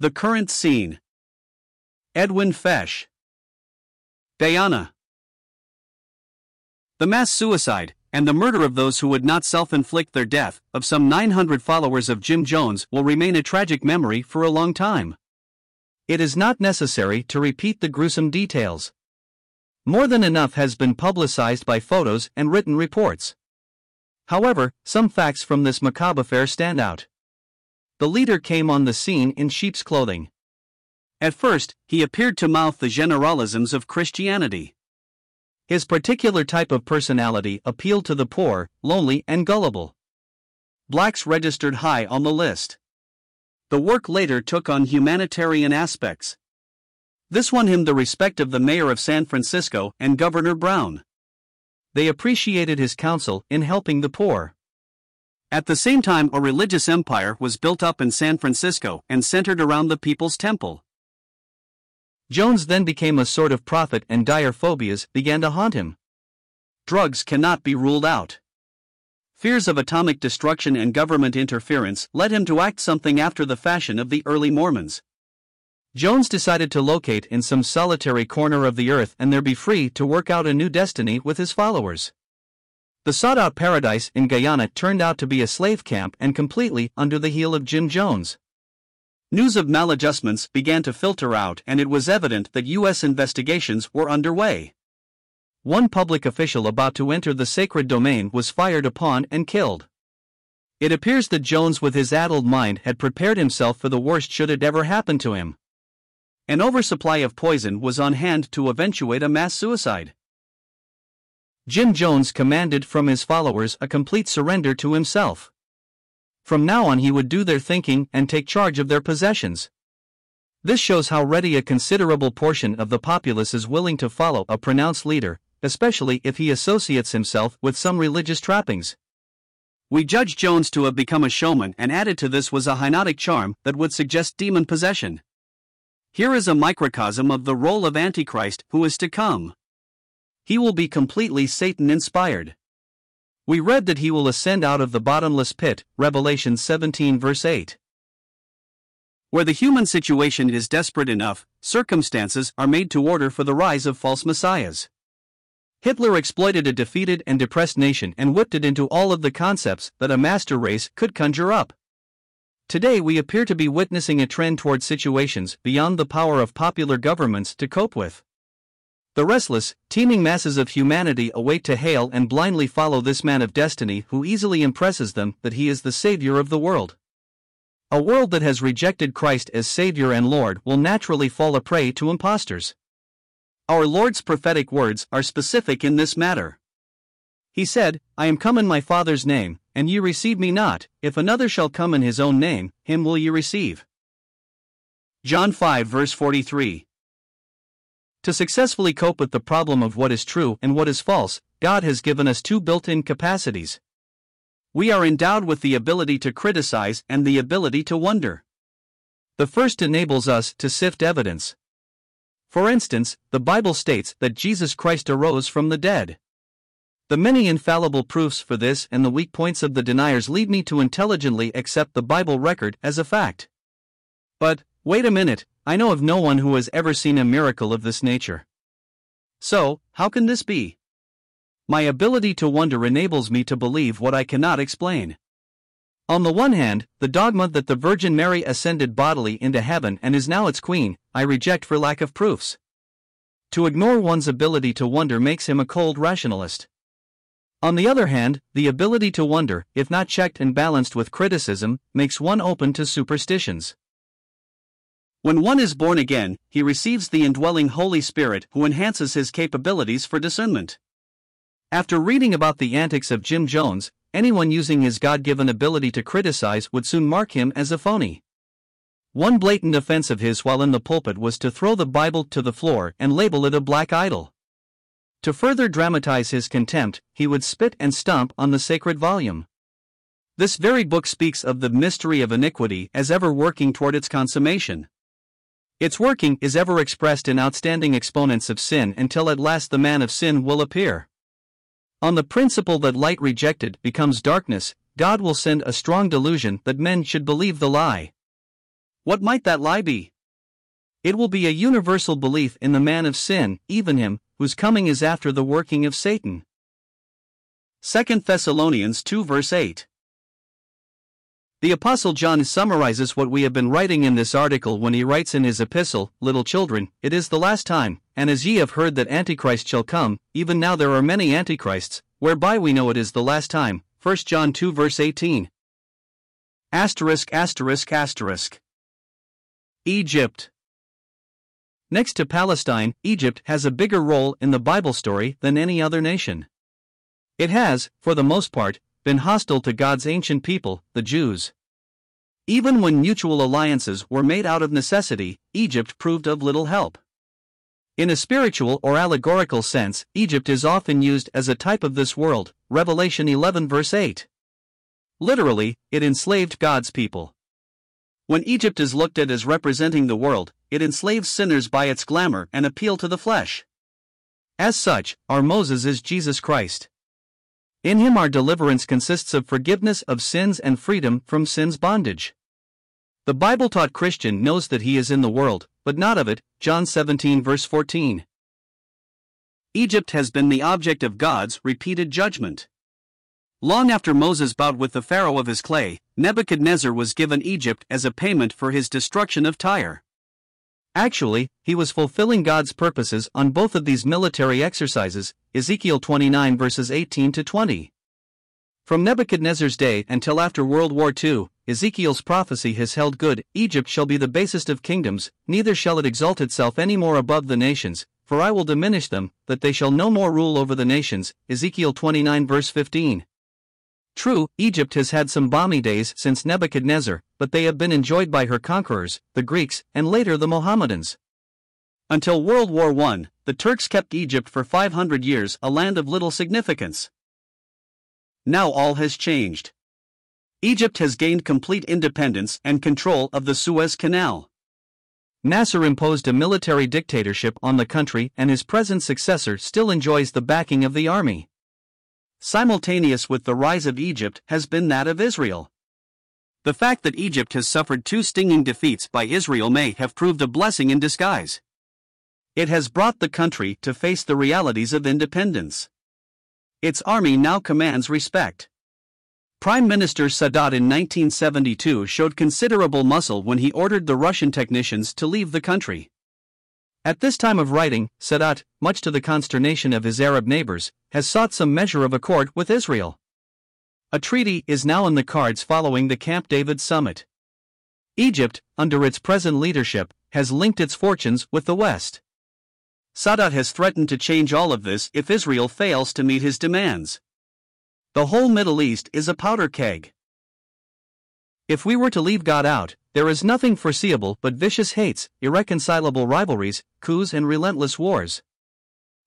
The current scene. Edwin Fesch. Diana. The mass suicide, and the murder of those who would not self inflict their death, of some 900 followers of Jim Jones will remain a tragic memory for a long time. It is not necessary to repeat the gruesome details. More than enough has been publicized by photos and written reports. However, some facts from this macabre affair stand out. The leader came on the scene in sheep's clothing. At first, he appeared to mouth the generalisms of Christianity. His particular type of personality appealed to the poor, lonely, and gullible. Blacks registered high on the list. The work later took on humanitarian aspects. This won him the respect of the mayor of San Francisco and Governor Brown. They appreciated his counsel in helping the poor. At the same time, a religious empire was built up in San Francisco and centered around the People's Temple. Jones then became a sort of prophet and dire phobias began to haunt him. Drugs cannot be ruled out. Fears of atomic destruction and government interference led him to act something after the fashion of the early Mormons. Jones decided to locate in some solitary corner of the earth and there be free to work out a new destiny with his followers. The sought out paradise in Guyana turned out to be a slave camp and completely under the heel of Jim Jones. News of maladjustments began to filter out, and it was evident that U.S. investigations were underway. One public official about to enter the sacred domain was fired upon and killed. It appears that Jones, with his addled mind, had prepared himself for the worst should it ever happen to him. An oversupply of poison was on hand to eventuate a mass suicide. Jim Jones commanded from his followers a complete surrender to himself. From now on, he would do their thinking and take charge of their possessions. This shows how ready a considerable portion of the populace is willing to follow a pronounced leader, especially if he associates himself with some religious trappings. We judge Jones to have become a showman, and added to this was a hypnotic charm that would suggest demon possession. Here is a microcosm of the role of Antichrist who is to come. He will be completely Satan inspired. We read that he will ascend out of the bottomless pit, Revelation 17 verse 8. Where the human situation is desperate enough, circumstances are made to order for the rise of false messiahs. Hitler exploited a defeated and depressed nation and whipped it into all of the concepts that a master race could conjure up. Today we appear to be witnessing a trend toward situations beyond the power of popular governments to cope with. The restless, teeming masses of humanity await to hail and blindly follow this man of destiny who easily impresses them that he is the Savior of the world. A world that has rejected Christ as Savior and Lord will naturally fall a prey to impostors. Our Lord's prophetic words are specific in this matter. He said, I am come in my Father's name, and ye receive me not, if another shall come in his own name, him will ye receive. John 5 verse 43 to successfully cope with the problem of what is true and what is false, God has given us two built in capacities. We are endowed with the ability to criticize and the ability to wonder. The first enables us to sift evidence. For instance, the Bible states that Jesus Christ arose from the dead. The many infallible proofs for this and the weak points of the deniers lead me to intelligently accept the Bible record as a fact. But, wait a minute, I know of no one who has ever seen a miracle of this nature. So, how can this be? My ability to wonder enables me to believe what I cannot explain. On the one hand, the dogma that the Virgin Mary ascended bodily into heaven and is now its queen, I reject for lack of proofs. To ignore one's ability to wonder makes him a cold rationalist. On the other hand, the ability to wonder, if not checked and balanced with criticism, makes one open to superstitions. When one is born again, he receives the indwelling Holy Spirit who enhances his capabilities for discernment. After reading about the antics of Jim Jones, anyone using his God given ability to criticize would soon mark him as a phony. One blatant offense of his while in the pulpit was to throw the Bible to the floor and label it a black idol. To further dramatize his contempt, he would spit and stomp on the sacred volume. This very book speaks of the mystery of iniquity as ever working toward its consummation. Its working is ever expressed in outstanding exponents of sin until at last the man of sin will appear. On the principle that light rejected becomes darkness, God will send a strong delusion that men should believe the lie. What might that lie be? It will be a universal belief in the man of sin, even him, whose coming is after the working of Satan. 2 Thessalonians 2 verse 8. The Apostle John summarizes what we have been writing in this article when he writes in his epistle, Little children, it is the last time, and as ye have heard that Antichrist shall come, even now there are many Antichrists, whereby we know it is the last time. 1 John 2 verse 18. Asterisk asterisk asterisk. Egypt. Next to Palestine, Egypt has a bigger role in the Bible story than any other nation. It has, for the most part, been hostile to God's ancient people, the Jews. Even when mutual alliances were made out of necessity, Egypt proved of little help. In a spiritual or allegorical sense, Egypt is often used as a type of this world, Revelation 11 verse 8. Literally, it enslaved God's people. When Egypt is looked at as representing the world, it enslaves sinners by its glamour and appeal to the flesh. As such, our Moses is Jesus Christ. In him, our deliverance consists of forgiveness of sins and freedom from sin's bondage. The Bible taught Christian knows that he is in the world, but not of it. John 17, verse 14. Egypt has been the object of God's repeated judgment. Long after Moses bowed with the Pharaoh of his clay, Nebuchadnezzar was given Egypt as a payment for his destruction of Tyre. Actually, he was fulfilling God's purposes on both of these military exercises, Ezekiel 29 verses 18 to 20. From Nebuchadnezzar's day until after World War II, Ezekiel's prophecy has held good Egypt shall be the basest of kingdoms, neither shall it exalt itself any more above the nations, for I will diminish them, that they shall no more rule over the nations. Ezekiel 29 verse 15. True, Egypt has had some balmy days since Nebuchadnezzar, but they have been enjoyed by her conquerors, the Greeks, and later the Mohammedans. Until World War I, the Turks kept Egypt for 500 years a land of little significance. Now all has changed. Egypt has gained complete independence and control of the Suez Canal. Nasser imposed a military dictatorship on the country, and his present successor still enjoys the backing of the army. Simultaneous with the rise of Egypt has been that of Israel. The fact that Egypt has suffered two stinging defeats by Israel may have proved a blessing in disguise. It has brought the country to face the realities of independence. Its army now commands respect. Prime Minister Sadat in 1972 showed considerable muscle when he ordered the Russian technicians to leave the country. At this time of writing, Sadat, much to the consternation of his Arab neighbors, has sought some measure of accord with Israel. A treaty is now in the cards following the Camp David summit. Egypt, under its present leadership, has linked its fortunes with the West. Sadat has threatened to change all of this if Israel fails to meet his demands. The whole Middle East is a powder keg. If we were to leave God out, there is nothing foreseeable but vicious hates, irreconcilable rivalries, coups, and relentless wars.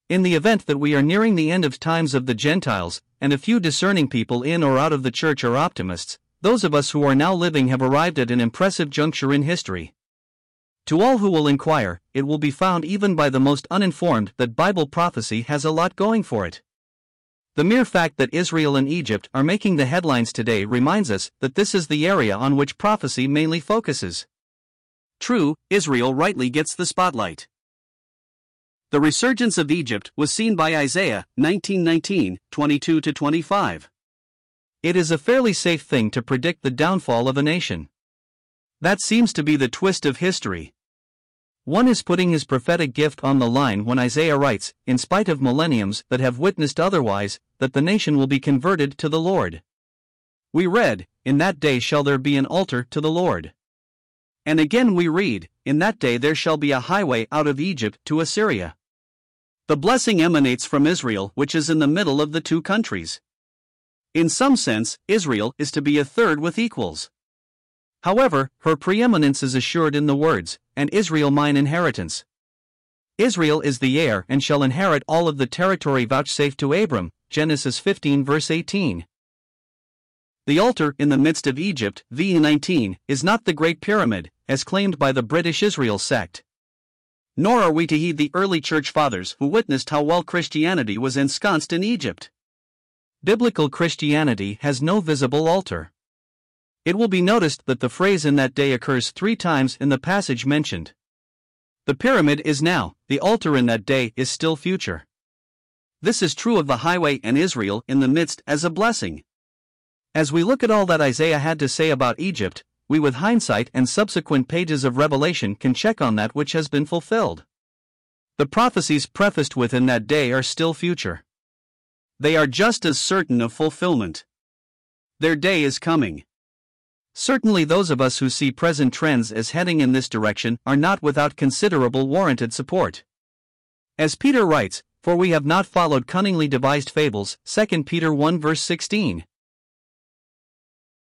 In the event that we are nearing the end of times of the Gentiles, and a few discerning people in or out of the church are optimists, those of us who are now living have arrived at an impressive juncture in history. To all who will inquire, it will be found even by the most uninformed that Bible prophecy has a lot going for it. The mere fact that Israel and Egypt are making the headlines today reminds us that this is the area on which prophecy mainly focuses. True, Israel rightly gets the spotlight. The resurgence of Egypt was seen by Isaiah 1919 22 25. It is a fairly safe thing to predict the downfall of a nation. That seems to be the twist of history. One is putting his prophetic gift on the line when Isaiah writes, in spite of millenniums that have witnessed otherwise, that the nation will be converted to the Lord. We read, In that day shall there be an altar to the Lord. And again we read, In that day there shall be a highway out of Egypt to Assyria. The blessing emanates from Israel, which is in the middle of the two countries. In some sense, Israel is to be a third with equals. However, her preeminence is assured in the words, and Israel mine inheritance. Israel is the heir and shall inherit all of the territory vouchsafed to Abram. Genesis 15 verse 18. The altar in the midst of Egypt, v 19, is not the Great Pyramid, as claimed by the British Israel sect. Nor are we to heed the early church fathers who witnessed how well Christianity was ensconced in Egypt. Biblical Christianity has no visible altar. It will be noticed that the phrase in that day occurs three times in the passage mentioned. The pyramid is now, the altar in that day is still future. This is true of the highway and Israel in the midst as a blessing. As we look at all that Isaiah had to say about Egypt, we with hindsight and subsequent pages of Revelation can check on that which has been fulfilled. The prophecies prefaced within that day are still future. They are just as certain of fulfillment. Their day is coming. Certainly, those of us who see present trends as heading in this direction are not without considerable warranted support. As Peter writes, For we have not followed cunningly devised fables, 2 Peter 1 verse 16.